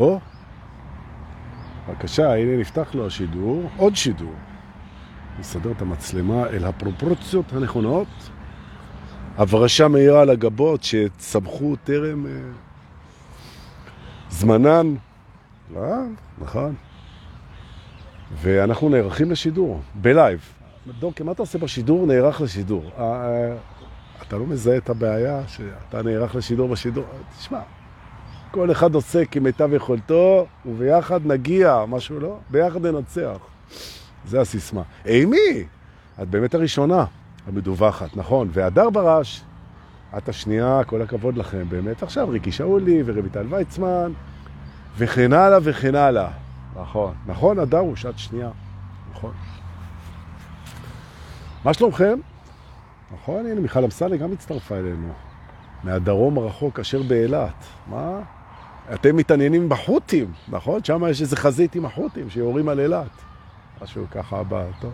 או, בבקשה, הנה נפתח לו השידור, עוד שידור. נסדר את המצלמה אל הפרופורציות הנכונות. הברשה מהירה על הגבות שצמחו טרם אה, זמנן. לא, נכון. ואנחנו נערכים לשידור, בלייב. דוקי, מה אתה עושה בשידור? נערך לשידור. אה, אה, אתה לא מזהה את הבעיה שאתה נערך לשידור בשידור? תשמע, כל אחד עושה כמיטב יכולתו, וביחד נגיע, משהו לא? ביחד ננצח. זה הסיסמה. אימי, את באמת הראשונה המדווחת, נכון. והדר ברש, את השנייה, כל הכבוד לכם, באמת. עכשיו ריקי שאולי ורביטל ויצמן, וכן הלאה וכן הלאה. נכון, נכון, הדר הוא שעת שנייה. נכון. מה שלומכם? נכון, הנה מיכל אמסלם גם הצטרפה אלינו. מהדרום הרחוק אשר באילת. מה? אתם מתעניינים בחוטים, נכון? שם יש איזה חזית עם החוטים שיורים על אילת. משהו ככה הבא, טוב.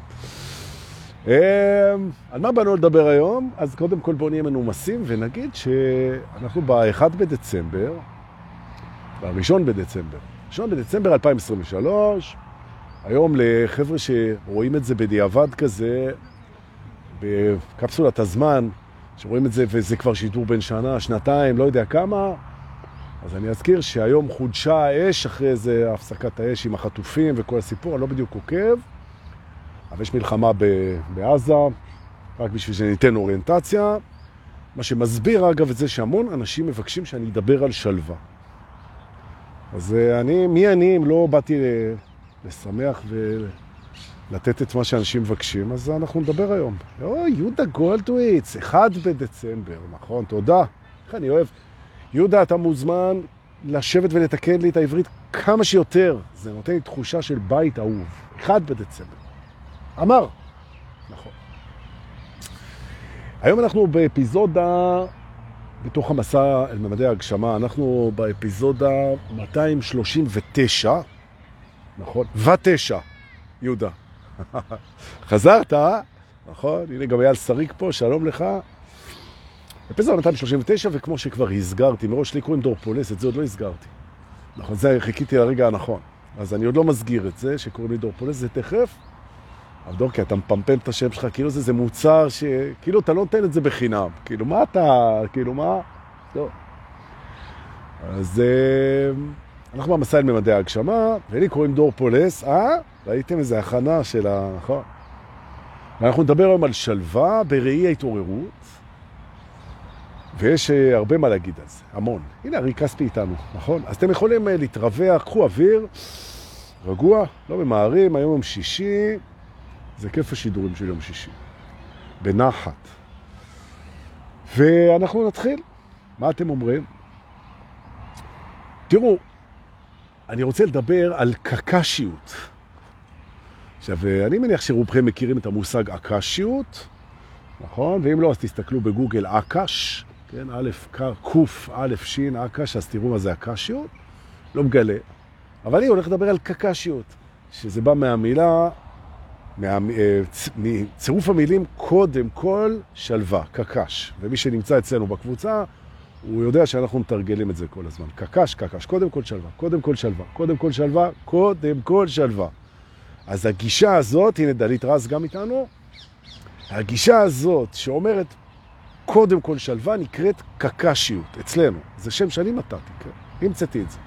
אמ, על מה באנו לדבר היום? אז קודם כל בואו נהיה מנומסים ונגיד שאנחנו ב-1 בדצמבר, ב-1 בדצמבר, 1 בדצמבר 2023, היום לחבר'ה שרואים את זה בדיעבד כזה, בקפסולת הזמן, שרואים את זה וזה כבר שידור בין שנה, שנתיים, לא יודע כמה, אז אני אזכיר שהיום חודשה האש אחרי איזה הפסקת האש עם החטופים וכל הסיפור, אני לא בדיוק עוקב, אבל יש מלחמה בעזה, רק בשביל שניתן אוריינטציה, מה שמסביר אגב את זה שהמון אנשים מבקשים שאני אדבר על שלווה. אז אה, אני, מי אני אם לא באתי לשמח ולתת את מה שאנשים מבקשים, אז אנחנו נדבר היום. אוי, יהודה גולדוויץ, 1 בדצמבר, נכון, תודה. איך אני אוהב. יהודה, אתה מוזמן לשבת ולתקן לי את העברית כמה שיותר. זה נותן לי תחושה של בית אהוב. 1 בדצמבר. אמר. נכון. היום אנחנו באפיזודה, בתוך המסע אל ממדי ההגשמה, אנחנו באפיזודה 239, נכון? ותשע, יהודה. חזרת, נכון? הנה גם אייל שריק פה, שלום לך. אפיזודה 239, וכמו שכבר הסגרתי, מראש לי קוראים דור פולס, את זה עוד לא הסגרתי. נכון, זה חיכיתי לרגע הנכון. אז אני עוד לא מסגיר את זה, שקוראים לי דור פולס, זה תכף. אבל דורקי, אתה מפמפם את השם שלך, כאילו זה, זה מוצר ש... כאילו אתה לא נותן את זה בחינם. כאילו, מה אתה... כאילו, מה? לא. אז אה, אנחנו במסע אל ממדי ההגשמה, ולי קוראים דור פולס, אה? ראיתם איזה הכנה של ה... נכון. ואנחנו נדבר היום על שלווה בראי ההתעוררות, ויש אה, הרבה מה להגיד על זה, המון. הנה, ארי כספי איתנו, נכון? אז אתם יכולים אה, להתרווח, קחו אוויר, רגוע, לא ממהרים, היום יום שישי, זה כיף השידורים של יום שישי, בנחת. ואנחנו נתחיל. מה אתם אומרים? תראו, אני רוצה לדבר על קקשיות. עכשיו, אני מניח שרובכם מכירים את המושג אקשיות, נכון? ואם לא, אז תסתכלו בגוגל אקש, כן, א', קוף, א', שין, אקש, אז תראו מה זה אקשיות. לא מגלה. אבל אני הולך לדבר על קקשיות, שזה בא מהמילה, מה, אה, מצירוף המילים קודם כל שלווה, קקש. ומי שנמצא אצלנו בקבוצה, הוא יודע שאנחנו מתרגלים את זה כל הזמן. קקש, קקש, קודם כל שלווה, קודם כל שלווה, קודם כל שלווה, קודם כל שלווה. אז הגישה הזאת, הנה דלית רז גם איתנו, הגישה הזאת שאומרת קודם כל שלווה נקראת קקשיות, אצלנו. זה שם שאני נתתי, כן? המצאתי את זה.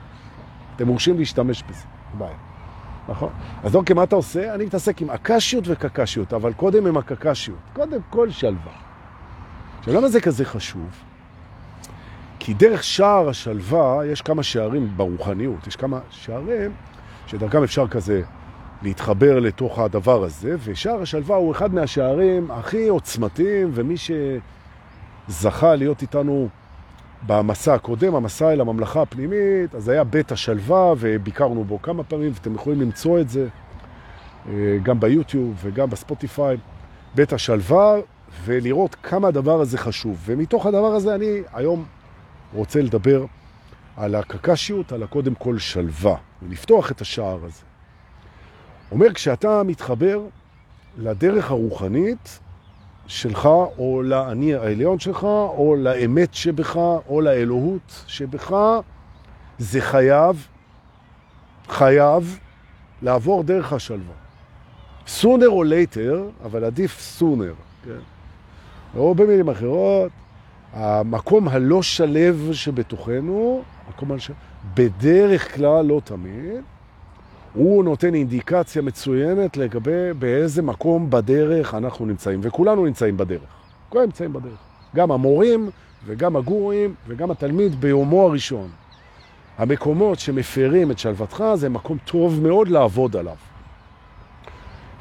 אתם מורשים להשתמש בזה, בעיה. נכון? אז אוקיי, מה אתה עושה? אני מתעסק עם אקשיות וקקשיות, אבל קודם עם הקקשיות. קודם כל שלווה. עכשיו, למה זה כזה חשוב? כי דרך שער השלווה יש כמה שערים ברוחניות, יש כמה שערים שדרכם אפשר כזה להתחבר לתוך הדבר הזה, ושער השלווה הוא אחד מהשערים הכי עוצמתיים, ומי שזכה להיות איתנו במסע הקודם, המסע אל הממלכה הפנימית, אז היה בית השלווה, וביקרנו בו כמה פעמים, ואתם יכולים למצוא את זה אה, גם ביוטיוב וגם בספוטיפיי, בית השלווה, ולראות כמה הדבר הזה חשוב. ומתוך הדבר הזה אני היום רוצה לדבר על הקקשיות, על הקודם כל שלווה, ולפתוח את השער הזה. אומר, כשאתה מתחבר לדרך הרוחנית שלך, או לאני העליון שלך, או לאמת שבך, או לאלוהות שבך, זה חייב חייב לעבור דרך השלווה. sooner or later, אבל עדיף sooner, כן? או במילים אחרות, המקום הלא שלב שבתוכנו, מקום הלא שלב, בדרך כלל, לא תמיד, הוא נותן אינדיקציה מצוינת לגבי באיזה מקום בדרך אנחנו נמצאים, וכולנו נמצאים בדרך. כולם נמצאים בדרך. גם המורים וגם הגורים וגם התלמיד ביומו הראשון. המקומות שמפרים את שלוותך זה מקום טוב מאוד לעבוד עליו.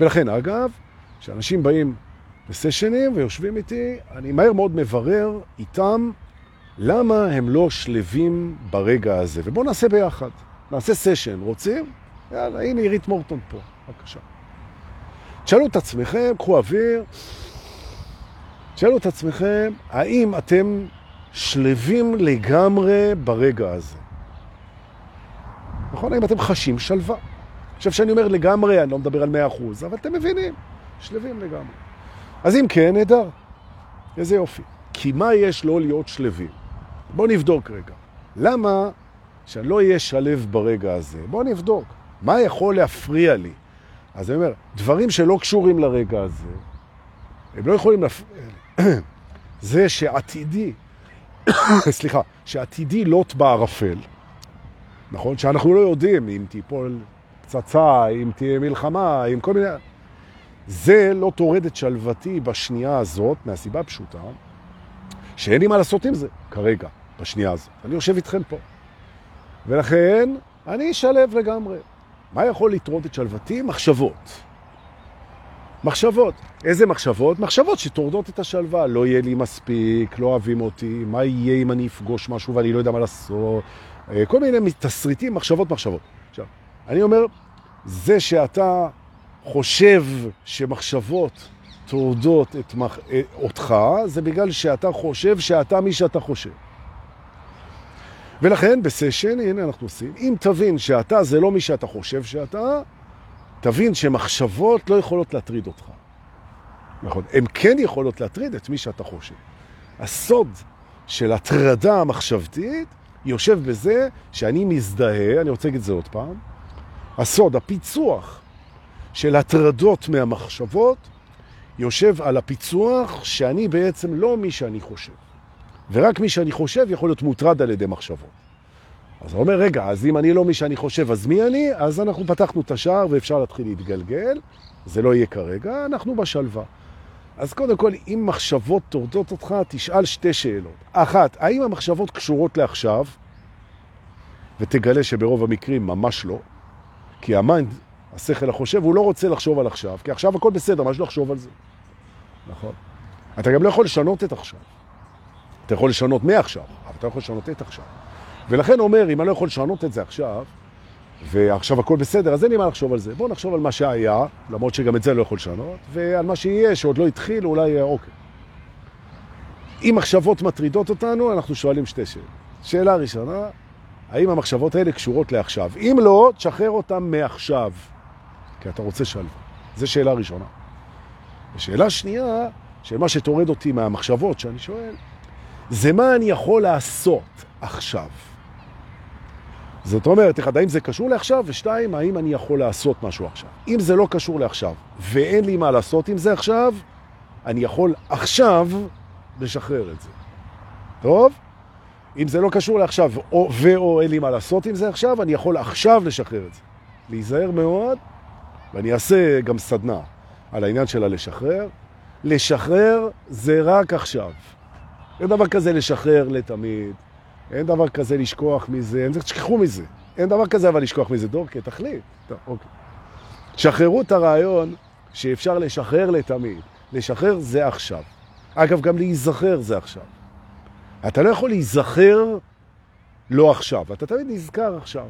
ולכן, אגב, כשאנשים באים לסשנים ויושבים איתי, אני מהר מאוד מברר איתם למה הם לא שלבים ברגע הזה. ובואו נעשה ביחד. נעשה סשן. רוצים? יאללה, הנה עירית מורטון פה. בבקשה. תשאלו את עצמכם, קחו אוויר, תשאלו את עצמכם, האם אתם שלבים לגמרי ברגע הזה? נכון? האם אתם חשים שלווה? עכשיו שאני אומר לגמרי, אני לא מדבר על 100%, אבל אתם מבינים, שלבים לגמרי. אז אם כן, נהדר. איזה יופי. כי מה יש לא להיות שלבים? בואו נבדוק רגע. למה שאני לא אהיה שלב ברגע הזה? בואו נבדוק. מה יכול להפריע לי? אז אני אומר, דברים שלא קשורים לרגע הזה, הם לא יכולים להפריע. זה שעתידי, סליחה, שעתידי לוט בערפל, נכון? שאנחנו לא יודעים אם תיפול פצצה, אם תהיה מלחמה, אם כל מיני... זה לא תורד את שלוותי בשנייה הזאת, מהסיבה הפשוטה, שאין לי מה לעשות עם זה כרגע, בשנייה הזאת. אני יושב איתכם פה. ולכן, אני אשלב לגמרי. מה יכול לתרוד את שלוותי? מחשבות. מחשבות. איזה מחשבות? מחשבות שתורדות את השלווה. לא יהיה לי מספיק, לא אוהבים אותי, מה יהיה אם אני אפגוש משהו ואני לא יודע מה לעשות. אה, כל מיני תסריטים, מחשבות, מחשבות. עכשיו, אני אומר, זה שאתה חושב שמחשבות טורדות את מח... אה, אותך, זה בגלל שאתה חושב שאתה מי שאתה חושב. ולכן בסשן, הנה אנחנו עושים, אם תבין שאתה זה לא מי שאתה חושב שאתה, תבין שמחשבות לא יכולות להטריד אותך. נכון, הן כן יכולות להטריד את מי שאתה חושב. הסוד של הטרדה המחשבתית יושב בזה שאני מזדהה, אני רוצה להגיד את זה עוד פעם, הסוד, הפיצוח של הטרדות מהמחשבות, יושב על הפיצוח שאני בעצם לא מי שאני חושב. ורק מי שאני חושב יכול להיות מוטרד על ידי מחשבות. אז הוא אומר, רגע, אז אם אני לא מי שאני חושב, אז מי אני? אז אנחנו פתחנו את השער ואפשר להתחיל להתגלגל. זה לא יהיה כרגע, אנחנו בשלווה. אז קודם כל, אם מחשבות טורדות אותך, תשאל שתי שאלות. אחת, האם המחשבות קשורות לעכשיו? ותגלה שברוב המקרים ממש לא. כי ה mind, השכל החושב, הוא לא רוצה לחשוב על עכשיו, כי עכשיו הכל בסדר, מה יש לחשוב על זה? נכון. אתה גם לא יכול לשנות את עכשיו. אתה יכול לשנות מעכשיו, אבל אתה יכול לשנות את עכשיו. ולכן אומר, אם אני לא יכול לשנות את זה עכשיו, ועכשיו הכל בסדר, אז אין לי מה לחשוב על זה. בואו נחשוב על מה שהיה, למרות שגם את זה לא יכול לשנות, ועל מה שיהיה, שעוד לא התחיל, אולי אוקיי. אם מחשבות מטרידות אותנו, אנחנו שואלים שתי שאלות. שאלה ראשונה, האם המחשבות האלה קשורות לעכשיו? אם לא, תשחרר אותן מעכשיו, כי אתה רוצה שלווה. זו שאלה ראשונה. ושאלה שנייה, שמה שתורד אותי מהמחשבות שאני שואל, זה מה אני יכול לעשות עכשיו. זאת אומרת, אחד, האם זה קשור לעכשיו? ושתיים, האם אני יכול לעשות משהו עכשיו? אם זה לא קשור לעכשיו, ואין לי מה לעשות עם זה עכשיו, אני יכול עכשיו לשחרר את זה. טוב? אם זה לא קשור לעכשיו, או, ואו אין לי מה לעשות עם זה עכשיו, אני יכול עכשיו לשחרר את זה. להיזהר מאוד, ואני אעשה גם סדנה על העניין שלה לשחרר. לשחרר זה רק עכשיו. אין דבר כזה לשחרר לתמיד, אין דבר כזה לשכוח מזה, אין זה, תשכחו מזה. אין דבר כזה אבל לשכוח מזה. דורקה, תחליט. טוב, אוקיי. שחררו את הרעיון שאפשר לשחרר לתמיד. לשחרר זה עכשיו. אגב, גם להיזכר זה עכשיו. אתה לא יכול להיזכר לא עכשיו, אתה תמיד נזכר עכשיו.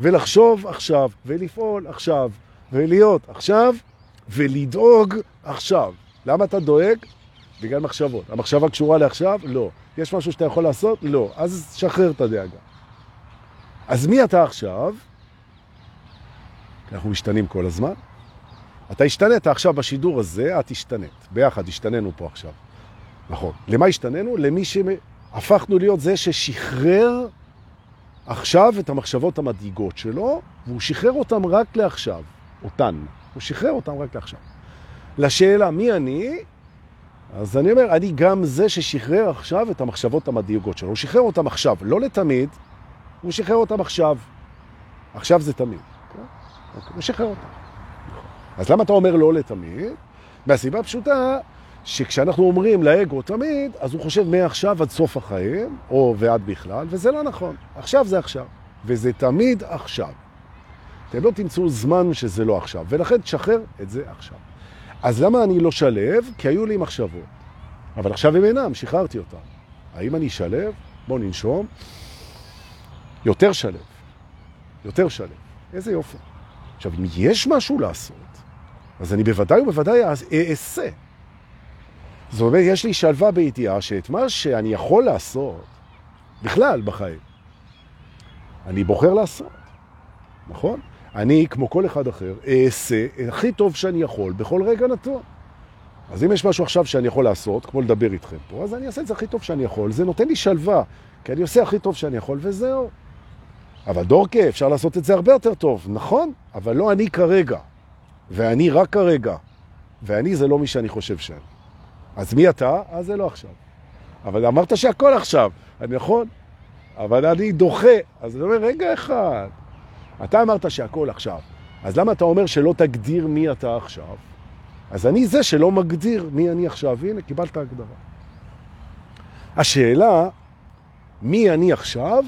ולחשוב עכשיו, ולפעול עכשיו, ולהיות עכשיו, ולדאוג עכשיו. למה אתה דואג? בגלל מחשבות. המחשבה קשורה לעכשיו? לא. יש משהו שאתה יכול לעשות? לא. אז שחרר את הדאגה. אז מי אתה עכשיו? אנחנו משתנים כל הזמן. אתה השתנית עכשיו בשידור הזה, את השתנית. ביחד השתננו פה עכשיו. נכון. למה השתננו? למי שהפכנו להיות זה ששחרר עכשיו את המחשבות המדאיגות שלו, והוא שחרר אותם רק לעכשיו, אותן. הוא שחרר אותם רק לעכשיו. לשאלה מי אני, אז אני אומר, אני גם זה ששחרר עכשיו את המחשבות המדאיגות שלו. הוא שחרר אותם עכשיו, לא לתמיד, הוא שחרר אותם עכשיו. עכשיו זה תמיד. אוקיי? הוא שחרר אותם. אז למה אתה אומר לא לתמיד? מהסיבה הפשוטה שכשאנחנו אומרים לאגו תמיד, אז הוא חושב מעכשיו עד סוף החיים, או ועד בכלל, וזה לא נכון. עכשיו זה עכשיו, וזה תמיד עכשיו. אתם לא תמצאו זמן שזה לא עכשיו, ולכן תשחרר את זה עכשיו. אז למה אני לא שלב? כי היו לי מחשבות. אבל עכשיו הם אינם, שחררתי אותם. האם אני שלב? בואו ננשום. יותר שלב. יותר שלב. איזה יופי. עכשיו, אם יש משהו לעשות, אז אני בוודאי ובוודאי אעשה. זאת אומרת, יש לי שלווה בידיעה שאת מה שאני יכול לעשות, בכלל בחיים, אני בוחר לעשות, נכון? אני, כמו כל אחד אחר, אעשה הכי טוב שאני יכול בכל רגע נתון. אז אם יש משהו עכשיו שאני יכול לעשות, כמו לדבר איתכם פה, אז אני אעשה את זה הכי טוב שאני יכול. זה נותן לי שלווה, כי אני עושה הכי טוב שאני יכול, וזהו. אבל דורקה, אפשר לעשות את זה הרבה יותר טוב, נכון? אבל לא אני כרגע, ואני רק כרגע, ואני זה לא מי שאני חושב שאני. אז מי אתה? אז זה לא עכשיו. אבל אמרת שהכל עכשיו, נכון? אבל אני דוחה. אז אני אומר, רגע אחד, אתה אמרת שהכל עכשיו, אז למה אתה אומר שלא תגדיר מי אתה עכשיו? אז אני זה שלא מגדיר מי אני עכשיו. הנה, קיבלת הגדרה. השאלה, מי אני עכשיו,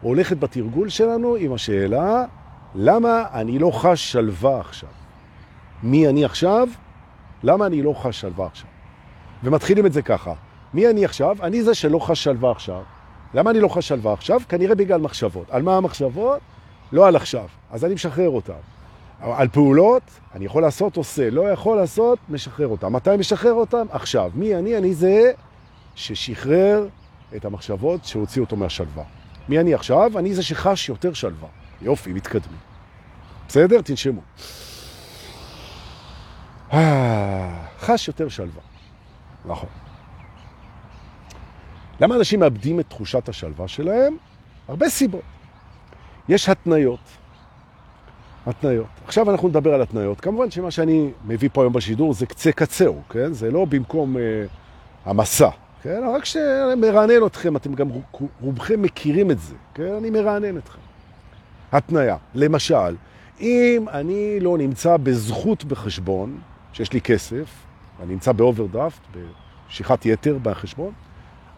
הולכת בתרגול שלנו עם השאלה, למה אני לא חש שלווה עכשיו? מי אני עכשיו? למה אני לא חש שלווה עכשיו? ומתחילים את זה ככה. מי אני עכשיו? אני זה שלא חש שלווה עכשיו. למה אני לא חש שלווה עכשיו? כנראה בגלל מחשבות. על מה המחשבות? לא על עכשיו. אז אני משחרר אותם. על פעולות, אני יכול לעשות, עושה. לא יכול לעשות, משחרר אותם. מתי משחרר אותם? עכשיו. מי אני? אני זה ששחרר את המחשבות שהוציא אותו מהשלווה. מי אני עכשיו? אני זה שחש יותר שלווה. יופי, מתקדמים. בסדר? תנשמו. חש יותר שלווה. נכון. למה אנשים מאבדים את תחושת השלווה שלהם? הרבה סיבות. יש התניות. התניות. עכשיו אנחנו נדבר על התניות. כמובן שמה שאני מביא פה היום בשידור זה קצה קצהו, כן? זה לא במקום אה, המסע, כן? רק שמרענן אתכם, אתם גם רובכם מכירים את זה, כן? אני מרענן אתכם. התניה. למשל, אם אני לא נמצא בזכות בחשבון, שיש לי כסף, אני נמצא באוברדרפט, בשיחת יתר בחשבון,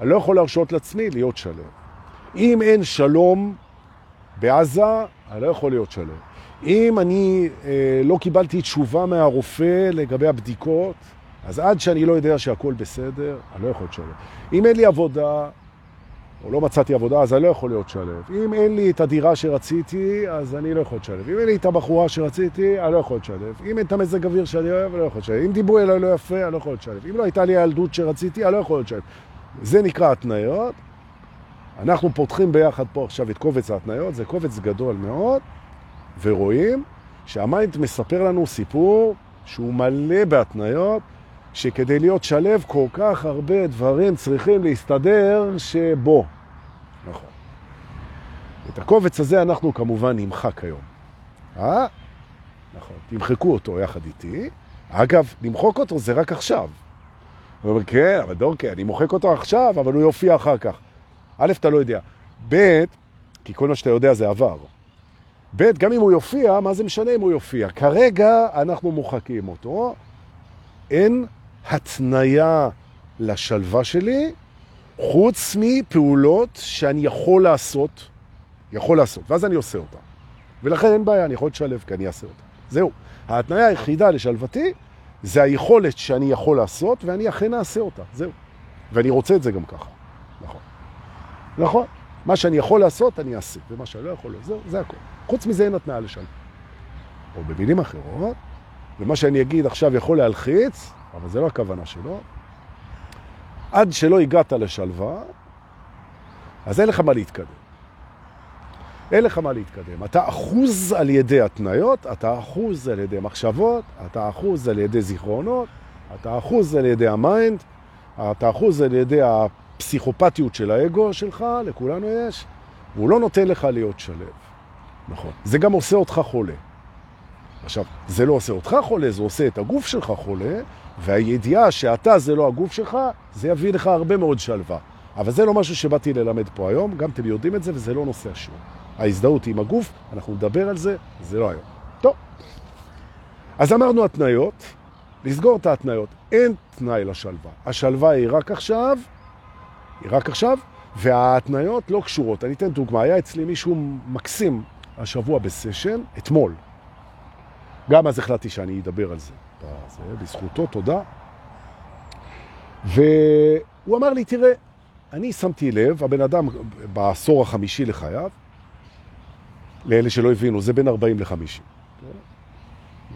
אני לא יכול להרשות לעצמי להיות שלם. אם אין שלום בעזה, אני לא יכול להיות שלם. אם אני אה, לא קיבלתי תשובה מהרופא לגבי הבדיקות, אז עד שאני לא יודע שהכל בסדר, אני לא יכול להיות שלם. אם אין לי עבודה, או לא מצאתי עבודה, אז אני לא יכול להיות שלב. אם אין לי את הדירה שרציתי, אז אני לא יכול להיות שלב. אם אין לי את הבחורה שרציתי, אני לא יכול להיות שלב. אם אין את המזג אוויר שאני אוהב, אני לא יכול להיות שלב. אם דיברו אליי לא יפה, אני לא יכול להיות שלב. אם לא הייתה לי הילדות שרציתי, אני לא יכול להיות שלב. זה נקרא התניות. אנחנו פותחים ביחד פה עכשיו את קובץ ההתניות, זה קובץ גדול מאוד, ורואים שהמיינד מספר לנו סיפור שהוא מלא בהתניות, שכדי להיות שלב כל כך הרבה דברים צריכים להסתדר שבו. נכון. את הקובץ הזה אנחנו כמובן נמחק היום. אה? נכון. תמחקו אותו יחד איתי. אגב, למחוק אותו זה רק עכשיו. הוא אומר, כן, אבל דורקי, אני מוחק אותו עכשיו, אבל הוא יופיע אחר כך. א', אתה לא יודע. ב', כי כל מה שאתה יודע זה עבר. ב', גם אם הוא יופיע, מה זה משנה אם הוא יופיע? כרגע אנחנו מוחקים אותו. אין התניה לשלווה שלי, חוץ מפעולות שאני יכול לעשות, יכול לעשות, ואז אני עושה אותה. ולכן אין בעיה, אני יכול לשלב כי אני אעשה אותה. זהו. ההתניה היחידה לשלוותי זה היכולת שאני יכול לעשות, ואני אכן אעשה אותה. זהו. ואני רוצה את זה גם ככה. נכון. מה שאני יכול לעשות, אני אעשה. ומה שאני לא יכול, זהו, זה הכל. חוץ מזה אין התניה לשלווה. או במילים אחרות, ומה שאני אגיד עכשיו יכול להלחיץ, אבל זה לא הכוונה שלו. עד שלא הגעת לשלווה, אז אין לך מה להתקדם. אין לך מה להתקדם. אתה אחוז על ידי התניות, אתה אחוז על ידי מחשבות, אתה אחוז על ידי זיכרונות, אתה אחוז על ידי ה mind, אתה אחוז על ידי הפסיכופתיות של האגו שלך, לכולנו יש, הוא לא נותן לך להיות שלו. נכון. זה גם עושה אותך חולה. עכשיו, זה לא עושה אותך חולה, זה עושה את הגוף שלך חולה, והידיעה שאתה זה לא הגוף שלך, זה יביא לך הרבה מאוד שלווה. אבל זה לא משהו שבאתי ללמד פה היום, גם אתם יודעים את זה, וזה לא נושא השיעור. ההזדהות עם הגוף, אנחנו נדבר על זה, זה לא היום. טוב, אז אמרנו התניות, לסגור את ההתניות. אין תנאי לשלווה. השלווה היא רק עכשיו, רק עכשיו, וההתניות לא קשורות. אני אתן דוגמה, היה אצלי מישהו מקסים השבוע בסשן, אתמול. גם אז החלטתי שאני אדבר על זה. זה בזכותו, תודה. והוא אמר לי, תראה, אני שמתי לב, הבן אדם בעשור החמישי לחייו, לאלה שלא הבינו, זה בין 40 ל-50.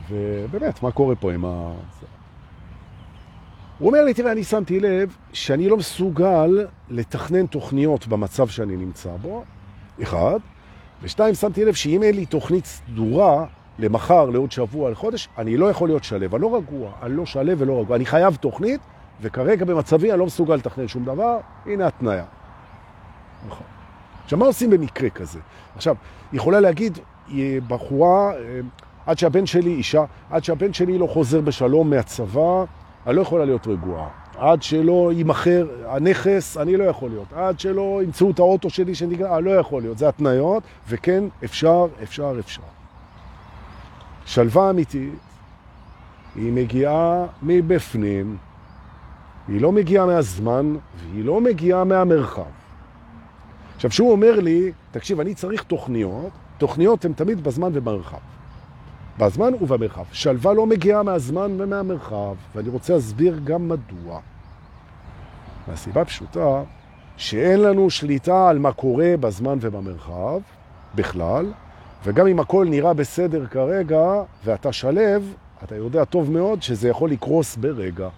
ובאמת, מה קורה פה עם ה... הוא אומר לי, תראה, אני שמתי לב שאני לא מסוגל לתכנן תוכניות במצב שאני נמצא בו, אחד, ושתיים, שמתי לב שאם אין לי תוכנית סדורה למחר, לעוד שבוע, לחודש, אני לא יכול להיות שלב. אני לא רגוע, אני לא שלב ולא רגוע. אני חייב תוכנית, וכרגע במצבי אני לא מסוגל לתכנן שום דבר, הנה התניה. נכון. עכשיו, מה עושים במקרה כזה? עכשיו, יכולה להגיד, בחורה, אה, עד שהבן שלי, אישה, עד שהבן שלי לא חוזר בשלום מהצבא, אני לא יכולה להיות רגועה. עד שלא יימחר הנכס, אני לא יכול להיות. עד שלא ימצאו את האוטו שלי שנגרע, אני לא יכול להיות. זה התניות, וכן, אפשר, אפשר, אפשר. שלווה אמיתית, היא מגיעה מבפנים, היא לא מגיעה מהזמן, והיא לא מגיעה מהמרחב. עכשיו, שהוא אומר לי, תקשיב, אני צריך תוכניות, תוכניות הן תמיד בזמן ובמרחב. בזמן ובמרחב. שלווה לא מגיעה מהזמן ומהמרחב, ואני רוצה להסביר גם מדוע. מהסיבה פשוטה, שאין לנו שליטה על מה קורה בזמן ובמרחב, בכלל, וגם אם הכל נראה בסדר כרגע, ואתה שלב, אתה יודע טוב מאוד שזה יכול לקרוס ברגע.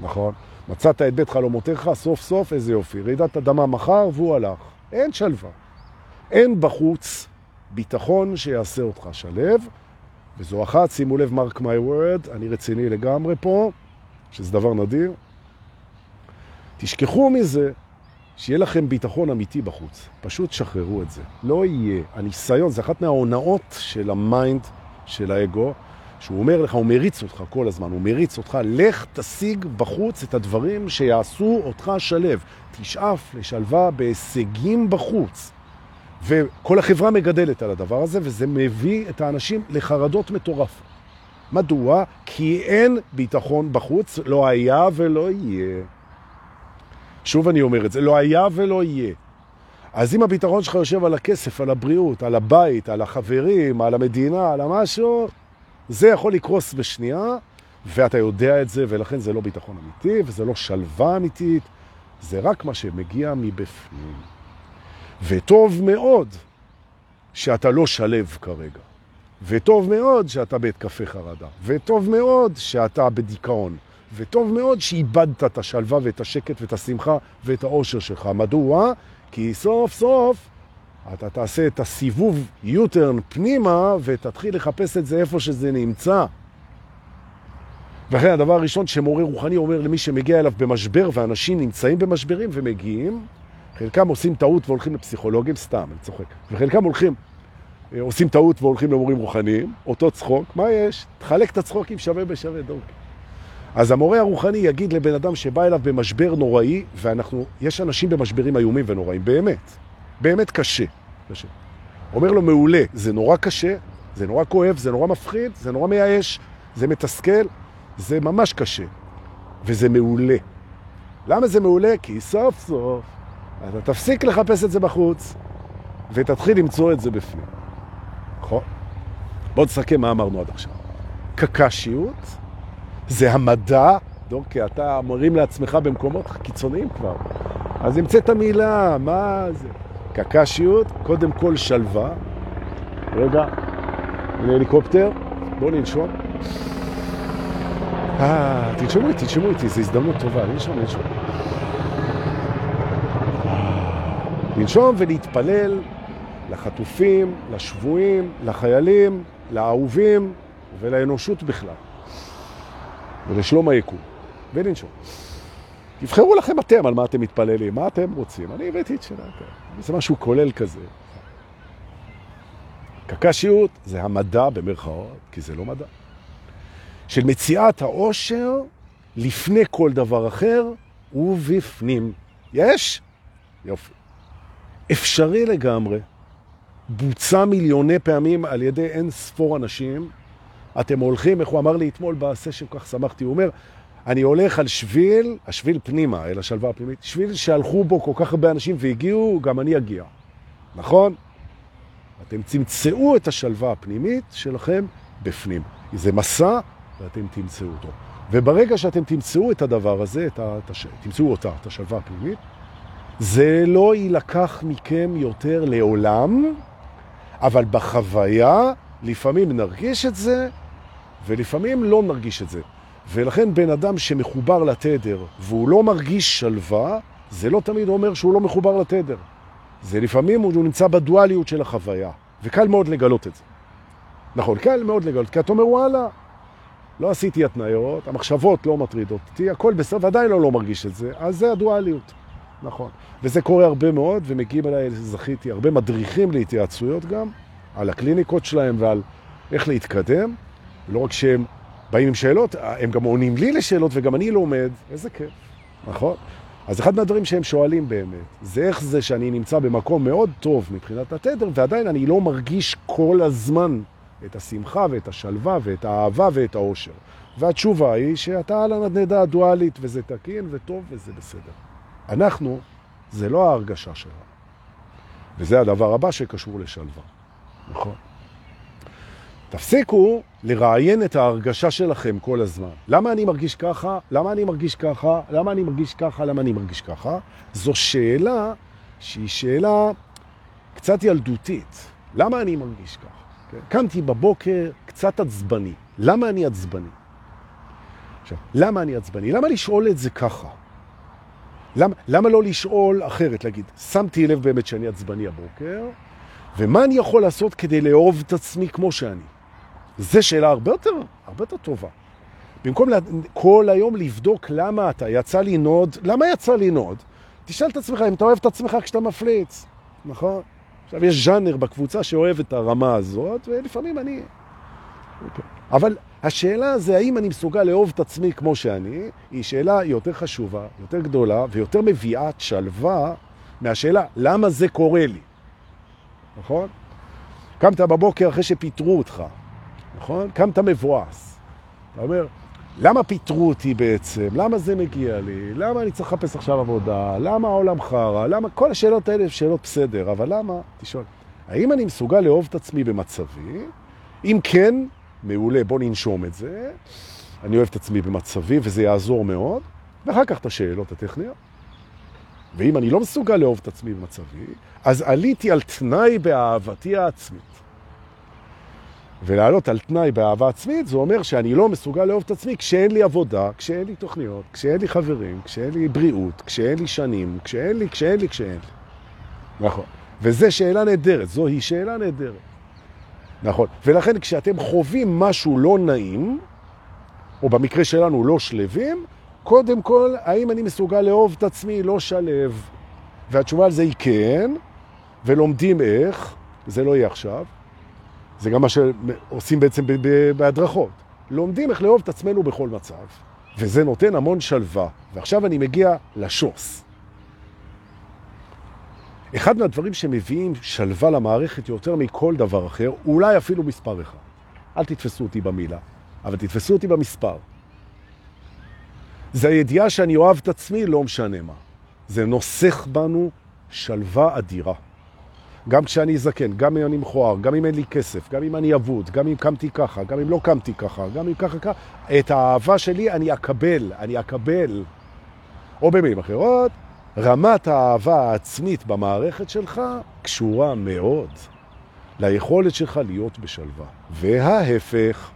נכון? מצאת את בית חלומותיך, סוף סוף, איזה יופי. רעידת אדמה מחר והוא הלך. אין שלווה. אין בחוץ ביטחון שיעשה אותך שלב, וזו אחת, שימו לב, מרק מי וורד, אני רציני לגמרי פה, שזה דבר נדיר. תשכחו מזה שיהיה לכם ביטחון אמיתי בחוץ. פשוט שחררו את זה. לא יהיה. הניסיון, זה אחת מההונאות של ה mind, של האגו, שהוא אומר לך, הוא מריץ אותך כל הזמן, הוא מריץ אותך, לך תשיג בחוץ את הדברים שיעשו אותך שלו. תשאף לשלווה בהישגים בחוץ. וכל החברה מגדלת על הדבר הזה, וזה מביא את האנשים לחרדות מטורף. מדוע? כי אין ביטחון בחוץ, לא היה ולא יהיה. שוב אני אומר את זה, לא היה ולא יהיה. אז אם הביטחון שלך יושב על הכסף, על הבריאות, על הבית, על החברים, על המדינה, על המשהו, זה יכול לקרוס בשנייה, ואתה יודע את זה, ולכן זה לא ביטחון אמיתי, וזה לא שלווה אמיתית, זה רק מה שמגיע מבפנים. וטוב מאוד שאתה לא שלב כרגע. וטוב מאוד שאתה בהתקפי חרדה. וטוב מאוד שאתה בדיכאון. וטוב מאוד שאיבדת את השלווה ואת השקט ואת השמחה ואת האושר שלך. מדוע? כי סוף סוף אתה תעשה את הסיבוב יוטרן פנימה ותתחיל לחפש את זה איפה שזה נמצא. ולכן הדבר הראשון שמורה רוחני אומר למי שמגיע אליו במשבר, ואנשים נמצאים במשברים ומגיעים, חלקם עושים טעות והולכים לפסיכולוגים, סתם, אני צוחק. וחלקם הולכים, אה, עושים טעות והולכים למורים רוחניים, אותו צחוק, מה יש? תחלק את הצחוקים שווה בשווה דורקי. אז המורה הרוחני יגיד לבן אדם שבא אליו במשבר נוראי, ואנחנו, יש אנשים במשברים איומים ונוראים, באמת, באמת קשה. קשה. אומר לו, מעולה, זה נורא קשה, זה נורא כואב, זה נורא מפחיד, זה נורא מייאש, זה מתסכל, זה ממש קשה, וזה מעולה. למה זה מעולה? כי סוף סוף אתה תפסיק לחפש את זה בחוץ, ותתחיל למצוא את זה בפנים. נכון? בואו נסכם מה אמרנו עד עכשיו. קקשיות זה המדע, דורקי, אתה מרים לעצמך במקומות קיצוניים כבר. אז המצאת המילה, מה זה? קקשיות, קודם כל שלווה. רגע, הנה הליקופטר, בואו ננשום. אה, תנשמו איתי, תנשמו איתי, זו הזדמנות טובה, ננשום, ננשום. לנשום ולהתפלל לחטופים, לשבויים, לחיילים, לאהובים ולאנושות בכלל. ולשלום היקום. ולנשום. תבחרו לכם אתם על מה אתם מתפללים, מה אתם רוצים. אני הבאתי את שלה, זה משהו כולל כזה. קקשיות זה המדע במרכאות, כי זה לא מדע. של מציאת האושר לפני כל דבר אחר ובפנים. יש? יופי. אפשרי לגמרי. בוצע מיליוני פעמים על ידי אין ספור אנשים. אתם הולכים, איך הוא אמר לי אתמול בסשן, כל כך שמחתי, הוא אומר, אני הולך על שביל, השביל פנימה, אל השלווה הפנימית, שביל שהלכו בו כל כך הרבה אנשים והגיעו, גם אני אגיע. נכון? אתם תמצאו את השלווה הפנימית שלכם בפנים. זה מסע ואתם תמצאו אותו. וברגע שאתם תמצאו את הדבר הזה, את את. תמצאו אותה, את השלווה הפנימית, זה לא יילקח מכם יותר לעולם, אבל בחוויה לפעמים נרגיש את זה, ולפעמים לא נרגיש את זה. ולכן בן אדם שמחובר לתדר והוא לא מרגיש שלווה, זה לא תמיד אומר שהוא לא מחובר לתדר. זה לפעמים הוא נמצא בדואליות של החוויה, וקל מאוד לגלות את זה. נכון, קל מאוד לגלות, כי אתה אומר, וואלה, לא עשיתי התניות, המחשבות לא מטרידות אותי, הכל בסדר, ועדיין לא, לא מרגיש את זה, אז זה הדואליות. נכון. וזה קורה הרבה מאוד, ומגיעים אליי, זכיתי, הרבה מדריכים להתייעצויות גם, על הקליניקות שלהם ועל איך להתקדם. לא רק שהם באים עם שאלות, הם גם עונים לי לשאלות וגם אני לומד, איזה כיף, נכון? אז אחד מהדברים שהם שואלים באמת, זה איך זה שאני נמצא במקום מאוד טוב מבחינת התדר, ועדיין אני לא מרגיש כל הזמן את השמחה ואת השלווה ואת האהבה ואת האושר. והתשובה היא שאתה על הנדנדה הדואלית, וזה תקין וטוב וזה בסדר. אנחנו, זה לא ההרגשה שלנו. וזה הדבר הבא שקשור לשלווה, נכון? תפסיקו לראיין את ההרגשה שלכם כל הזמן. למה אני מרגיש ככה? למה אני מרגיש ככה? למה אני מרגיש ככה? למה אני מרגיש ככה? זו שאלה שהיא שאלה קצת ילדותית. למה אני מרגיש ככה? כן? קמתי בבוקר קצת עצבני. למה אני עצבני? עכשיו, למה אני עצבני? למה לשאול את זה ככה? למה, למה לא לשאול אחרת? להגיד, שמתי לב באמת שאני עצבני הבוקר, ומה אני יכול לעשות כדי לאהוב את עצמי כמו שאני? זו שאלה הרבה יותר, הרבה יותר טובה. במקום לה, כל היום לבדוק למה אתה יצא לנוד, למה יצא לנוד? תשאל את עצמך אם אתה אוהב את עצמך כשאתה מפליץ, נכון? עכשיו, יש ז'אנר בקבוצה שאוהב את הרמה הזאת, ולפעמים אני... אבל השאלה זה האם אני מסוגל לאהוב את עצמי כמו שאני, היא שאלה יותר חשובה, יותר גדולה ויותר מביאת שלווה מהשאלה למה זה קורה לי. נכון? קמת בבוקר אחרי שפיטרו אותך, נכון? קמת מבואס. אתה אומר, למה פיטרו אותי בעצם? למה זה מגיע לי? למה אני צריך לחפש עכשיו עבודה? למה העולם חרה? למה? כל השאלות האלה הן שאלות בסדר, אבל למה? תשאל. האם אני מסוגל לאהוב את עצמי במצבי? אם כן, מעולה, בוא ננשום את זה. אני אוהב את עצמי במצבי, וזה יעזור מאוד. ואחר כך את השאלות הטכניות. ואם אני לא מסוגל לאהוב את עצמי במצבי, אז עליתי על תנאי באהבתי העצמית. ולעלות על תנאי באהבה עצמית, זה אומר שאני לא מסוגל לאהוב את עצמי כשאין לי עבודה, כשאין לי תוכניות, כשאין לי חברים, כשאין לי בריאות, כשאין לי שנים, כשאין לי, כשאין לי, כשאין לי. נכון. וזו שאלה נהדרת, זוהי שאלה נהדרת. נכון. ולכן כשאתם חווים משהו לא נעים, או במקרה שלנו לא שלבים, קודם כל, האם אני מסוגל לאהוב את עצמי לא שלב? והתשובה על זה היא כן, ולומדים איך, זה לא יהיה עכשיו, זה גם מה שעושים בעצם בהדרכות. לומדים איך לאהוב את עצמנו בכל מצב, וזה נותן המון שלווה. ועכשיו אני מגיע לשוס. אחד מהדברים שמביאים שלווה למערכת יותר מכל דבר אחר, אולי אפילו מספר אחד. אל תתפסו אותי במילה, אבל תתפסו אותי במספר. זה הידיעה שאני אוהב את עצמי, לא משנה מה. זה נוסח בנו שלווה אדירה. גם כשאני זקן, גם אם אני מכוער, גם אם אין לי כסף, גם אם אני אבוד, גם אם קמתי ככה, גם אם לא קמתי ככה, גם אם ככה ככה, את האהבה שלי אני אקבל, אני אקבל. או במילים אחרות, רמת האהבה העצמית במערכת שלך קשורה מאוד ליכולת שלך להיות בשלווה. וההפך,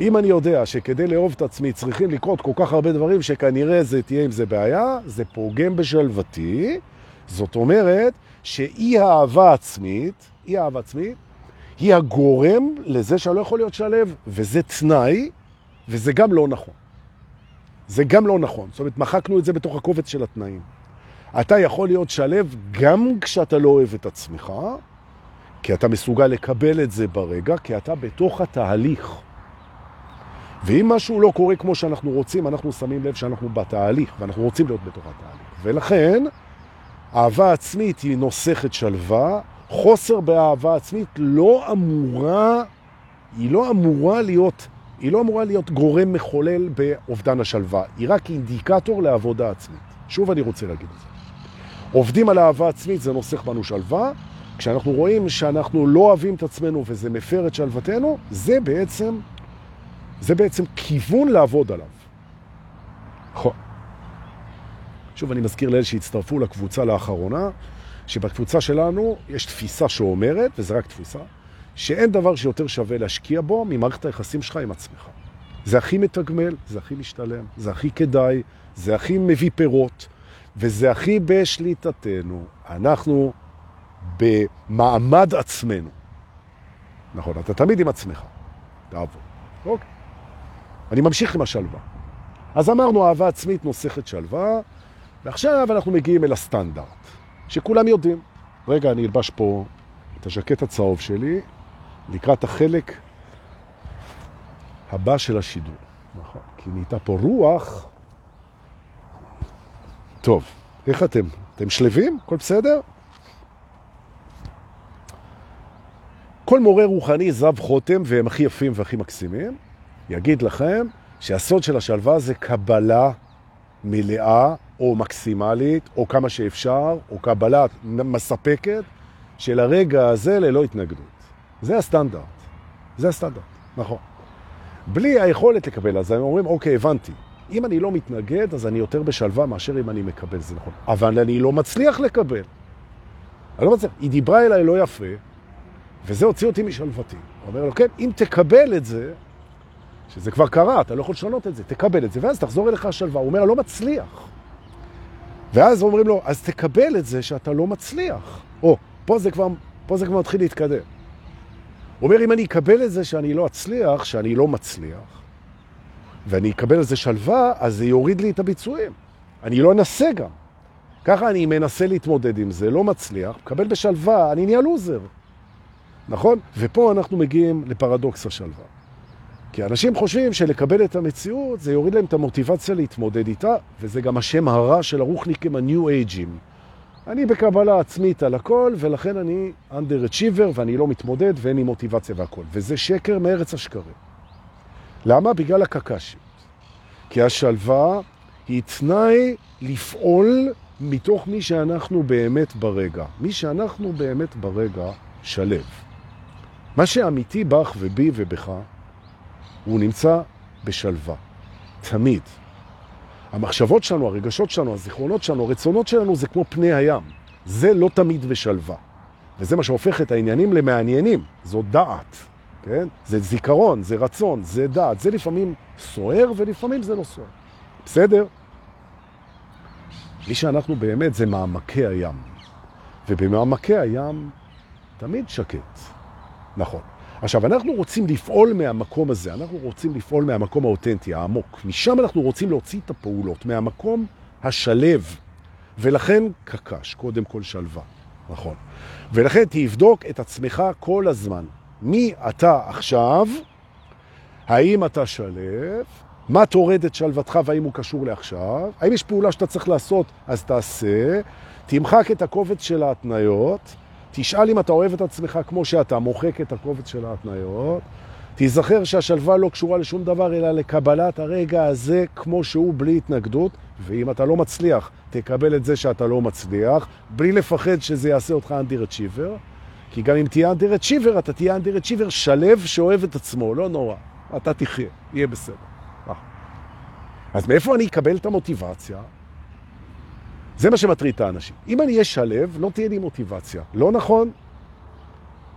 אם אני יודע שכדי לאהוב את עצמי צריכים לקרות כל כך הרבה דברים שכנראה זה תהיה עם זה בעיה, זה פוגם בשלוותי. זאת אומרת שאי אהבה עצמית, אי אהבה עצמית, היא הגורם לזה שאני לא יכול להיות שלב, וזה תנאי, וזה גם לא נכון. זה גם לא נכון. זאת אומרת, מחקנו את זה בתוך הקובץ של התנאים. אתה יכול להיות שלב גם כשאתה לא אוהב את עצמך, כי אתה מסוגל לקבל את זה ברגע, כי אתה בתוך התהליך. ואם משהו לא קורה כמו שאנחנו רוצים, אנחנו שמים לב שאנחנו בתהליך, ואנחנו רוצים להיות בתוך התהליך. ולכן, אהבה עצמית היא נוסחת שלווה, חוסר באהבה עצמית לא אמורה, היא לא אמורה להיות, היא לא אמורה להיות גורם מחולל באובדן השלווה, היא רק אינדיקטור לעבודה עצמית. שוב אני רוצה להגיד את זה. עובדים על אהבה עצמית, זה נוסח בנו שלווה, כשאנחנו רואים שאנחנו לא אוהבים את עצמנו וזה מפר את שלוותנו, זה בעצם, זה בעצם כיוון לעבוד עליו. שוב, אני מזכיר לאלה שהצטרפו לקבוצה לאחרונה, שבקבוצה שלנו יש תפיסה שאומרת, וזה רק תפיסה, שאין דבר שיותר שווה להשקיע בו ממערכת היחסים שלך עם עצמך. זה הכי מתגמל, זה הכי משתלם, זה הכי כדאי, זה הכי מביא פירות, וזה הכי בשליטתנו. אנחנו במעמד עצמנו. נכון, אתה תמיד עם עצמך. תעבור. אוקיי. אני ממשיך עם השלווה. אז אמרנו, אהבה עצמית נוסחת שלווה, ועכשיו אנחנו מגיעים אל הסטנדרט, שכולם יודעים. רגע, אני אלבש פה את הז'קט הצהוב שלי, לקראת החלק הבא של השידור. נכון, כי נהייתה פה רוח. טוב, איך אתם? אתם שלבים? הכל בסדר? כל מורה רוחני זב חותם, והם הכי יפים והכי מקסימים, יגיד לכם שהסוד של השלווה זה קבלה מלאה או מקסימלית, או כמה שאפשר, או קבלה מספקת של הרגע הזה ללא התנגדות. זה הסטנדרט. זה הסטנדרט, נכון. בלי היכולת לקבל, אז הם אומרים, אוקיי, הבנתי. אם אני לא מתנגד, אז אני יותר בשלווה מאשר אם אני מקבל, זה נכון. אבל אני לא מצליח לקבל. אני לא מצליח. היא דיברה אליי לא יפה, וזה הוציא אותי משלוותי. הוא אומר לו, כן, אם תקבל את זה, שזה כבר קרה, אתה לא יכול לשנות את זה, תקבל את זה, ואז תחזור אליך השלווה. הוא אומר, לא מצליח. ואז אומרים לו, אז תקבל את זה שאתה לא מצליח. או, פה זה כבר, פה זה כבר מתחיל להתקדם. הוא אומר, אם אני אקבל את זה שאני לא אצליח, שאני לא מצליח, ואני אקבל על זה שלווה, אז זה יוריד לי את הביצועים. אני לא אנסה גם. ככה אני מנסה להתמודד עם זה, לא מצליח, מקבל בשלווה, אני נהיה לוזר. נכון? ופה אנחנו מגיעים לפרדוקס השלווה. כי אנשים חושבים שלקבל את המציאות זה יוריד להם את המוטיבציה להתמודד איתה, וזה גם השם הרע של הרוחניקים הניו אייג'ים. אני בקבלה עצמית על הכל, ולכן אני underachiever ואני לא מתמודד ואין לי מוטיבציה והכל. וזה שקר מארץ השקרים. למה? בגלל הקקשיות. כי השלווה היא תנאי לפעול מתוך מי שאנחנו באמת ברגע. מי שאנחנו באמת ברגע שלב. מה שאמיתי בך ובי ובך, הוא נמצא בשלווה. תמיד. המחשבות שלנו, הרגשות שלנו, הזיכרונות שלנו, הרצונות שלנו זה כמו פני הים. זה לא תמיד בשלווה. וזה מה שהופך את העניינים למעניינים. זו דעת, כן? זה זיכרון, זה רצון, זה דעת. זה לפעמים סוער ולפעמים זה לא סוער. בסדר? מי שאנחנו באמת זה מעמקי הים. ובמעמקי הים תמיד שקט. נכון. עכשיו, אנחנו רוצים לפעול מהמקום הזה, אנחנו רוצים לפעול מהמקום האותנטי, העמוק. משם אנחנו רוצים להוציא את הפעולות, מהמקום השלב. ולכן קקש, קודם כל שלווה, נכון. ולכן תבדוק את עצמך כל הזמן. מי אתה עכשיו? האם אתה שלב? מה תורד את שלוותך והאם הוא קשור לעכשיו? האם יש פעולה שאתה צריך לעשות? אז תעשה. תמחק את הקובץ של ההתניות. תשאל אם אתה אוהב את עצמך כמו שאתה, מוחק את הקובץ של ההתניות. תיזכר שהשלווה לא קשורה לשום דבר, אלא לקבלת הרגע הזה כמו שהוא, בלי התנגדות. ואם אתה לא מצליח, תקבל את זה שאתה לא מצליח, בלי לפחד שזה יעשה אותך אנטי-רצ'יבר. כי גם אם תהיה אנטי-רצ'יבר, אתה תהיה אנטי-רצ'יבר שלב שאוהב את עצמו, לא נורא. אתה תחיה, יהיה בסדר. אה. אז מאיפה אני אקבל את המוטיבציה? זה מה שמטריד את האנשים. אם אני אהיה שלב, לא תהיה לי מוטיבציה. לא נכון?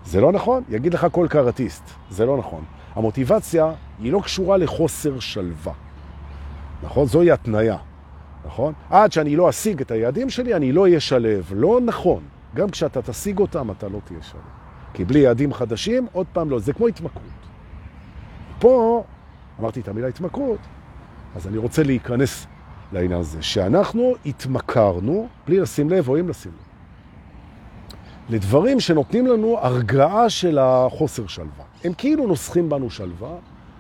זה לא נכון? יגיד לך כל קראטיסט. זה לא נכון. המוטיבציה היא לא קשורה לחוסר שלווה. נכון? זוהי התניה. נכון? עד שאני לא אשיג את היעדים שלי, אני לא אהיה שלב. לא נכון. גם כשאתה תשיג אותם, אתה לא תהיה שלב. כי בלי יעדים חדשים, עוד פעם לא. זה כמו התמכרות. פה, אמרתי את המילה התמכרות, אז אני רוצה להיכנס לעניין הזה, שאנחנו התמכרנו, בלי לשים לב או אם לשים לב, לדברים שנותנים לנו הרגעה של החוסר שלווה. הם כאילו נוסחים בנו שלווה,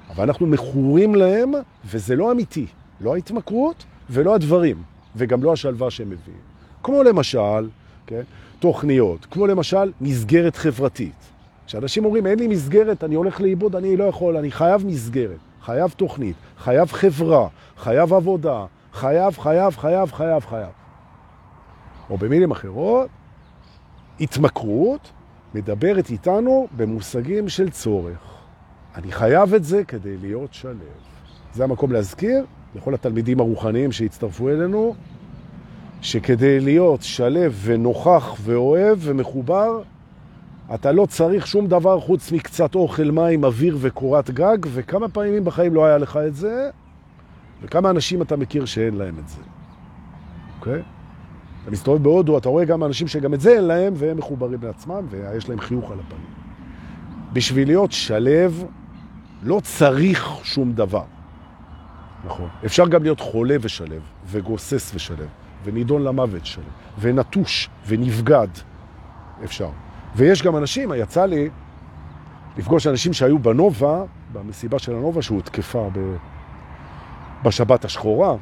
אבל אנחנו מכורים להם, וזה לא אמיתי. לא ההתמכרות ולא הדברים, וגם לא השלווה שהם מביאים. כמו למשל, כן, תוכניות, כמו למשל מסגרת חברתית. כשאנשים אומרים, אין לי מסגרת, אני הולך לאיבוד, אני לא יכול, אני חייב מסגרת, חייב תוכנית, חייב חברה, חייב עבודה, חייב, חייב, חייב, חייב, חייב. או במילים אחרות, התמכרות מדברת איתנו במושגים של צורך. אני חייב את זה כדי להיות שלב. זה המקום להזכיר לכל התלמידים הרוחניים שהצטרפו אלינו, שכדי להיות שלב ונוכח ואוהב ומחובר, אתה לא צריך שום דבר חוץ מקצת אוכל, מים, אוויר וקורת גג, וכמה פעמים בחיים לא היה לך את זה, וכמה אנשים אתה מכיר שאין להם את זה. אוקיי? אתה מסתובב בהודו, אתה רואה גם אנשים שגם את זה אין להם, והם מחוברים לעצמם, ויש להם חיוך על הפנים. בשביל להיות שלב, לא צריך שום דבר. נכון. אפשר גם להיות חולה ושלב, וגוסס ושלב, ונידון למוות שלב, ונטוש ונבגד. אפשר. ויש גם אנשים, יצא לי לפגוש אנשים שהיו בנובה, במסיבה של הנובה, שהוא תקפה ב... בשבת השחורה,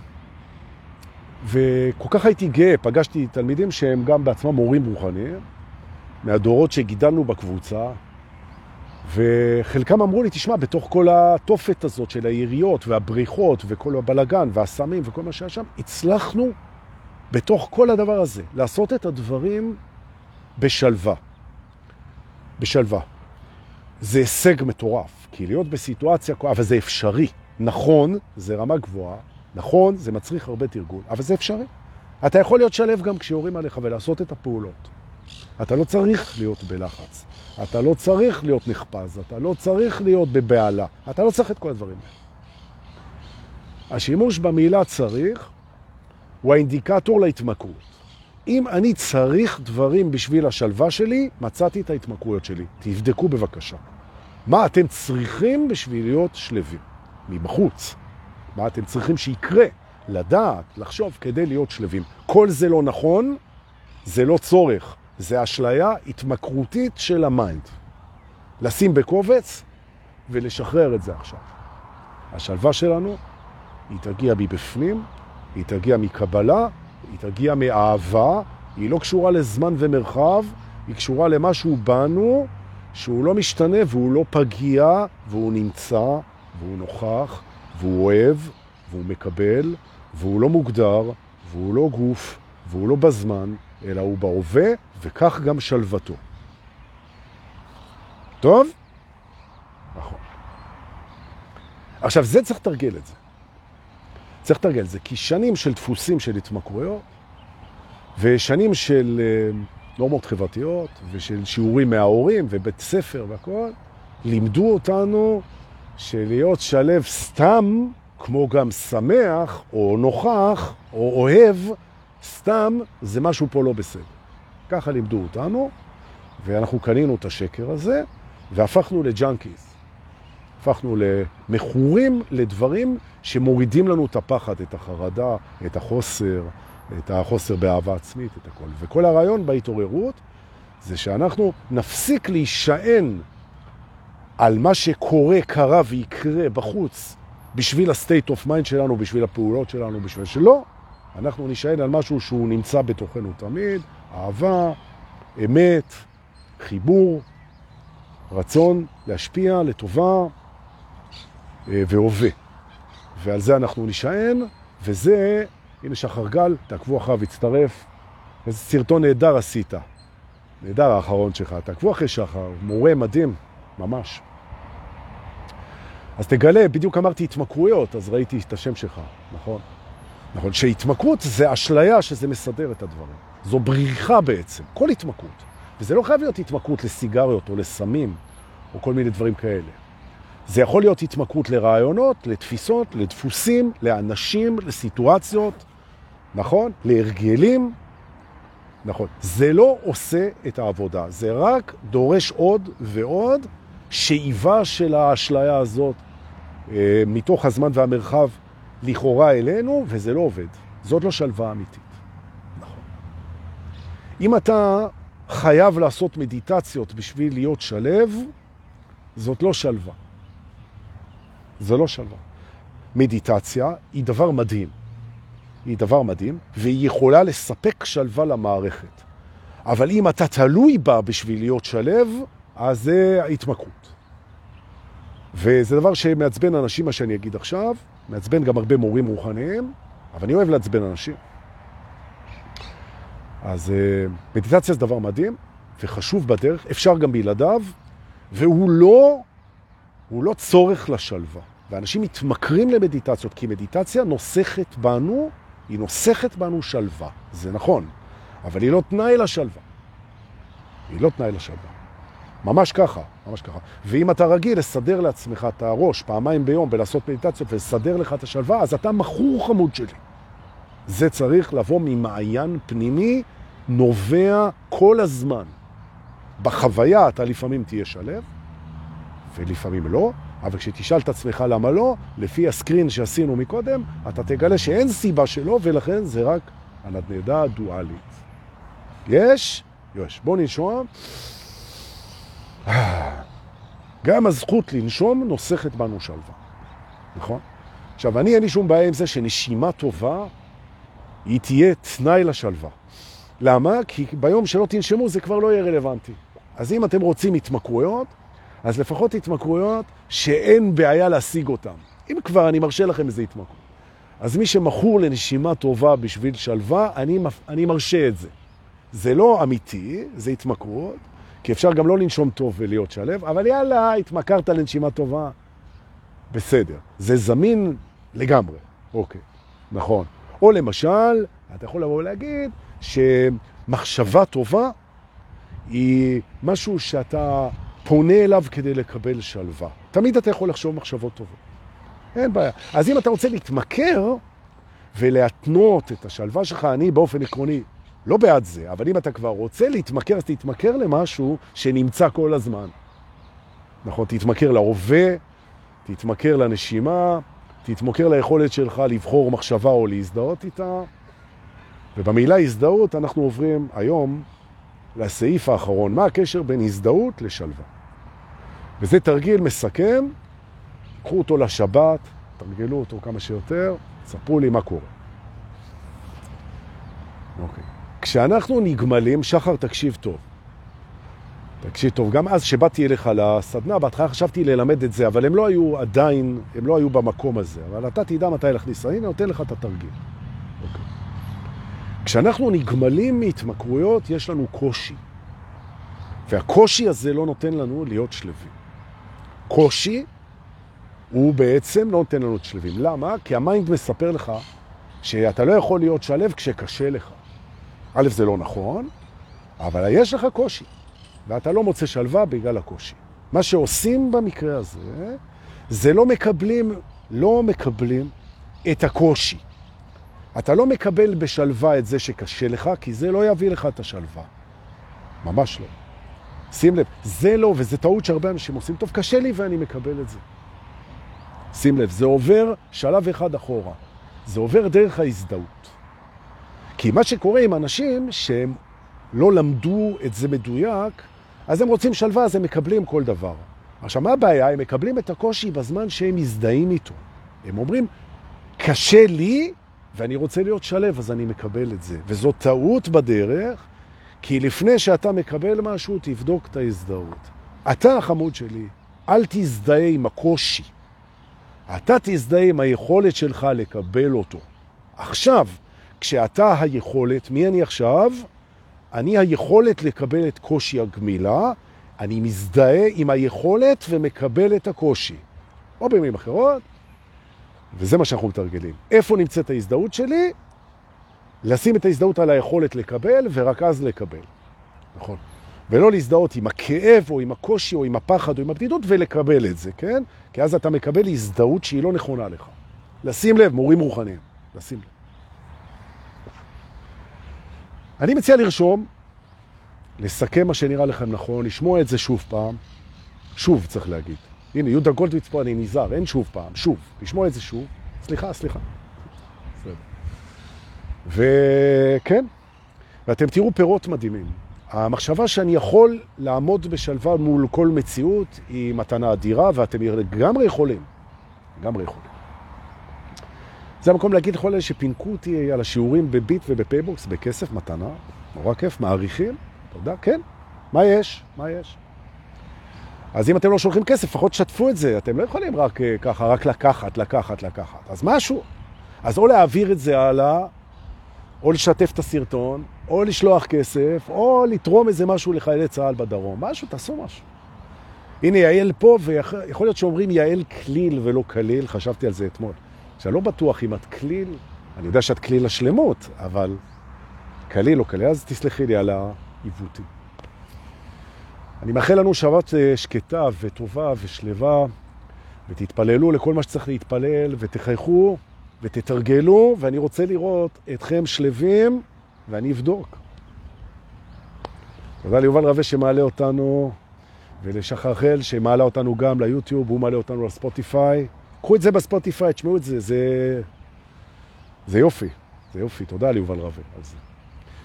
וכל כך הייתי גאה, פגשתי תלמידים שהם גם בעצמם מורים רוחניים, מהדורות שגידלנו בקבוצה, וחלקם אמרו לי, תשמע, בתוך כל התופת הזאת של העיריות והבריחות וכל הבלגן והסמים וכל מה שהיה שם, הצלחנו בתוך כל הדבר הזה לעשות את הדברים בשלווה. בשלווה. זה הישג מטורף, כי להיות בסיטואציה, אבל זה אפשרי. נכון, זה רמה גבוהה, נכון, זה מצריך הרבה תרגול, אבל זה אפשרי. אתה יכול להיות שלב גם כשיורים עליך ולעשות את הפעולות. אתה לא צריך להיות בלחץ. אתה לא צריך להיות נחפז, אתה לא צריך להיות בבעלה, אתה לא צריך את כל הדברים האלה. השימוש במילה צריך הוא האינדיקטור להתמכרות. אם אני צריך דברים בשביל השלווה שלי, מצאתי את ההתמכרויות שלי. תבדקו בבקשה. מה אתם צריכים בשביל להיות שלווים? מבחוץ. מה אתם צריכים שיקרה? לדעת, לחשוב, כדי להיות שלווים. כל זה לא נכון, זה לא צורך. זה אשליה התמכרותית של ה mind. לשים בקובץ ולשחרר את זה עכשיו. השלווה שלנו, היא תגיע מבפנים, היא תגיע מקבלה, היא תגיע מאהבה, היא לא קשורה לזמן ומרחב, היא קשורה למשהו בנו, שהוא לא משתנה והוא לא פגיע, והוא נמצא, והוא נוכח, והוא אוהב, והוא מקבל, והוא לא מוגדר, והוא לא גוף, והוא לא בזמן, אלא הוא בהווה, וכך גם שלוותו. טוב? נכון. עכשיו, זה צריך לתרגל את זה. צריך לתרגל את זה, כי שנים של דפוסים של התמכרויות, ושנים של אה, נורמות חברתיות, ושל שיעורים מההורים, ובית ספר והכל, לימדו אותנו שלהיות שלב סתם, כמו גם שמח, או נוכח, או אוהב, סתם זה משהו פה לא בסדר. ככה לימדו אותנו, ואנחנו קנינו את השקר הזה, והפכנו לג'אנקיז. הפכנו למכורים לדברים שמורידים לנו את הפחד, את החרדה, את החוסר, את החוסר באהבה עצמית, את הכל. וכל הרעיון בהתעוררות זה שאנחנו נפסיק להישען על מה שקורה, קרה ויקרה בחוץ בשביל ה-state of mind שלנו, בשביל הפעולות שלנו, בשביל שלא, אנחנו נשען על משהו שהוא נמצא בתוכנו תמיד, אהבה, אמת, חיבור, רצון להשפיע לטובה והווה. ועל זה אנחנו נשען, וזה, הנה שחר גל, תעקבו אחריו, הצטרף. איזה סרטון נהדר עשית. נהדר האחרון שלך. תעקבו אחרי שחר, מורה מדהים, ממש. אז תגלה, בדיוק אמרתי התמכרויות, אז ראיתי את השם שלך, נכון? נכון, שהתמכרות זה אשליה שזה מסדר את הדברים. זו בריחה בעצם, כל התמכרות. וזה לא חייב להיות התמכרות לסיגריות או לסמים או כל מיני דברים כאלה. זה יכול להיות התמכרות לרעיונות, לתפיסות, לדפוסים, לאנשים, לסיטואציות, נכון? להרגלים, נכון. זה לא עושה את העבודה, זה רק דורש עוד ועוד שאיבה של האשליה הזאת אה, מתוך הזמן והמרחב לכאורה אלינו, וזה לא עובד. זאת לא שלווה אמיתית. נכון. אם אתה חייב לעשות מדיטציות בשביל להיות שלב, זאת לא שלווה. זה לא שלווה. מדיטציה היא דבר מדהים. היא דבר מדהים, והיא יכולה לספק שלווה למערכת. אבל אם אתה תלוי בה בשביל להיות שלב, אז זה התמכרות. וזה דבר שמעצבן אנשים, מה שאני אגיד עכשיו, מעצבן גם הרבה מורים רוחניים, אבל אני אוהב לעצבן אנשים. אז אה, מדיטציה זה דבר מדהים וחשוב בדרך, אפשר גם בלעדיו, והוא לא, הוא לא צורך לשלווה. ואנשים מתמכרים למדיטציות, כי מדיטציה נוסכת בנו, היא נוסכת בנו שלווה. זה נכון, אבל היא לא תנאי לשלווה. היא לא תנאי לשלווה. ממש ככה, ממש ככה. ואם אתה רגיל לסדר לעצמך את הראש פעמיים ביום ולעשות מדיטציות ולסדר לך את השלווה, אז אתה מכור חמוד שלי. זה צריך לבוא ממעיין פנימי, נובע כל הזמן. בחוויה אתה לפעמים תהיה שלב, ולפעמים לא, אבל כשתשאל את עצמך למה לא, לפי הסקרין שעשינו מקודם, אתה תגלה שאין סיבה שלא, ולכן זה רק הנדנדה הדואלית. יש? יש. בוא נשמע. גם הזכות לנשום נוסכת בנו שלווה, נכון? עכשיו, אני אין לי שום בעיה עם זה שנשימה טובה היא תהיה תנאי לשלווה. למה? כי ביום שלא תנשמו זה כבר לא יהיה רלוונטי. אז אם אתם רוצים התמכרויות, אז לפחות התמכרויות שאין בעיה להשיג אותן. אם כבר אני מרשה לכם איזה התמכרות. אז מי שמכור לנשימה טובה בשביל שלווה, אני, אני מרשה את זה. זה לא אמיתי, זה התמכרות, כי אפשר גם לא לנשום טוב ולהיות שלב, אבל יאללה, התמכרת לנשימה טובה. בסדר, זה זמין לגמרי. אוקיי, נכון. או למשל, אתה יכול לבוא ולהגיד שמחשבה טובה היא משהו שאתה פונה אליו כדי לקבל שלווה. תמיד אתה יכול לחשוב מחשבות טובות. אין בעיה. אז אם אתה רוצה להתמכר ולהתנות את השלווה שלך, אני באופן עקרוני לא בעד זה, אבל אם אתה כבר רוצה להתמכר, אז תתמכר למשהו שנמצא כל הזמן. נכון, תתמכר להווה, תתמכר לנשימה, תתמכר ליכולת שלך לבחור מחשבה או להזדהות איתה. ובמילה הזדהות אנחנו עוברים היום לסעיף האחרון, מה הקשר בין הזדהות לשלווה. וזה תרגיל מסכם, קחו אותו לשבת, תרגלו אותו כמה שיותר, ספרו לי מה קורה. אוקיי. כשאנחנו נגמלים, שחר תקשיב טוב. תקשיב טוב, גם אז שבאתי אליך לסדנה, בהתחלה חשבתי ללמד את זה, אבל הם לא היו עדיין, הם לא היו במקום הזה. אבל אתה תדע מתי להכניס, הנה נותן לך את התרגיל. אוקיי. כשאנחנו נגמלים מהתמכרויות, יש לנו קושי. והקושי הזה לא נותן לנו להיות שלווים. קושי הוא בעצם לא נותן לנו להיות שלווים. למה? כי ה mind מספר לך שאתה לא יכול להיות שלו כשקשה לך. א', זה לא נכון, אבל יש לך קושי, ואתה לא מוצא שלווה בגלל הקושי. מה שעושים במקרה הזה, זה לא מקבלים, לא מקבלים את הקושי. אתה לא מקבל בשלווה את זה שקשה לך, כי זה לא יביא לך את השלווה. ממש לא. שים לב, זה לא, וזה טעות שהרבה אנשים עושים, טוב, קשה לי ואני מקבל את זה. שים לב, זה עובר שלב אחד אחורה. זה עובר דרך ההזדהות. כי מה שקורה עם אנשים שהם לא למדו את זה מדויק, אז הם רוצים שלווה, אז הם מקבלים כל דבר. עכשיו, מה הבעיה? הם מקבלים את הקושי בזמן שהם מזדהים איתו. הם אומרים, קשה לי ואני רוצה להיות שלב, אז אני מקבל את זה. וזו טעות בדרך, כי לפני שאתה מקבל משהו, תבדוק את ההזדהות. אתה, החמוד שלי, אל תזדהה עם הקושי. אתה תזדהה עם היכולת שלך לקבל אותו. עכשיו, כשאתה היכולת, מי אני עכשיו? אני היכולת לקבל את קושי הגמילה, אני מזדהה עם היכולת ומקבל את הקושי. או במילים אחרות, וזה מה שאנחנו מתרגלים. איפה נמצאת ההזדהות שלי? לשים את ההזדהות על היכולת לקבל, ורק אז לקבל. נכון. ולא להזדהות עם הכאב, או עם הקושי, או עם הפחד, או עם הבדידות, ולקבל את זה, כן? כי אז אתה מקבל הזדהות שהיא לא נכונה לך. לשים לב, מורים רוחניים. לשים לב. אני מציע לרשום, לסכם מה שנראה לכם נכון, לשמוע את זה שוב פעם, שוב צריך להגיד. הנה, יהודה גולדוויץ פה, אני נזהר, אין שוב פעם, שוב, לשמוע את זה שוב. סליחה, סליחה. וכן, ואתם תראו פירות מדהימים. המחשבה שאני יכול לעמוד בשלווה מול כל מציאות היא מתנה אדירה, ואתם לגמרי יכולים. לגמרי יכולים. זה המקום להגיד לכל אלה שפינקו אותי על השיעורים בביט ובפייבוקס בכסף, מתנה, נורא כיף, מעריכים, תודה, כן, מה יש? מה יש? אז אם אתם לא שולחים כסף, לפחות שתפו את זה, אתם לא יכולים רק אה, ככה, רק לקחת, לקחת, לקחת. אז משהו. אז או להעביר את זה הלאה, או לשתף את הסרטון, או לשלוח כסף, או לתרום איזה משהו לחיילי צה"ל בדרום. משהו, תעשו משהו. הנה יעל פה, ויכול להיות שאומרים יעל כליל ולא כליל, חשבתי על זה אתמול. שאני לא בטוח אם את כליל, אני יודע שאת כליל השלמות, אבל כליל או כליל, אז תסלחי לי על העיוותים. אני מאחל לנו שבת אה, שקטה וטובה ושלווה, ותתפללו לכל מה שצריך להתפלל, ותחייכו ותתרגלו, ואני רוצה לראות אתכם שלווים, ואני אבדוק. תודה ליובל רווה שמעלה אותנו, ולשחר חל שמעלה אותנו גם ליוטיוב, הוא מעלה אותנו לספוטיפיי. קחו את זה בספוטיפיי, תשמעו את זה, זה, זה יופי, זה יופי. תודה ליובל רווה על זה.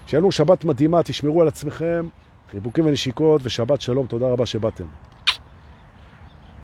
שיהיה לנו שבת מדהימה, תשמרו על עצמכם, חיבוקים ונשיקות ושבת שלום, תודה רבה שבאתם.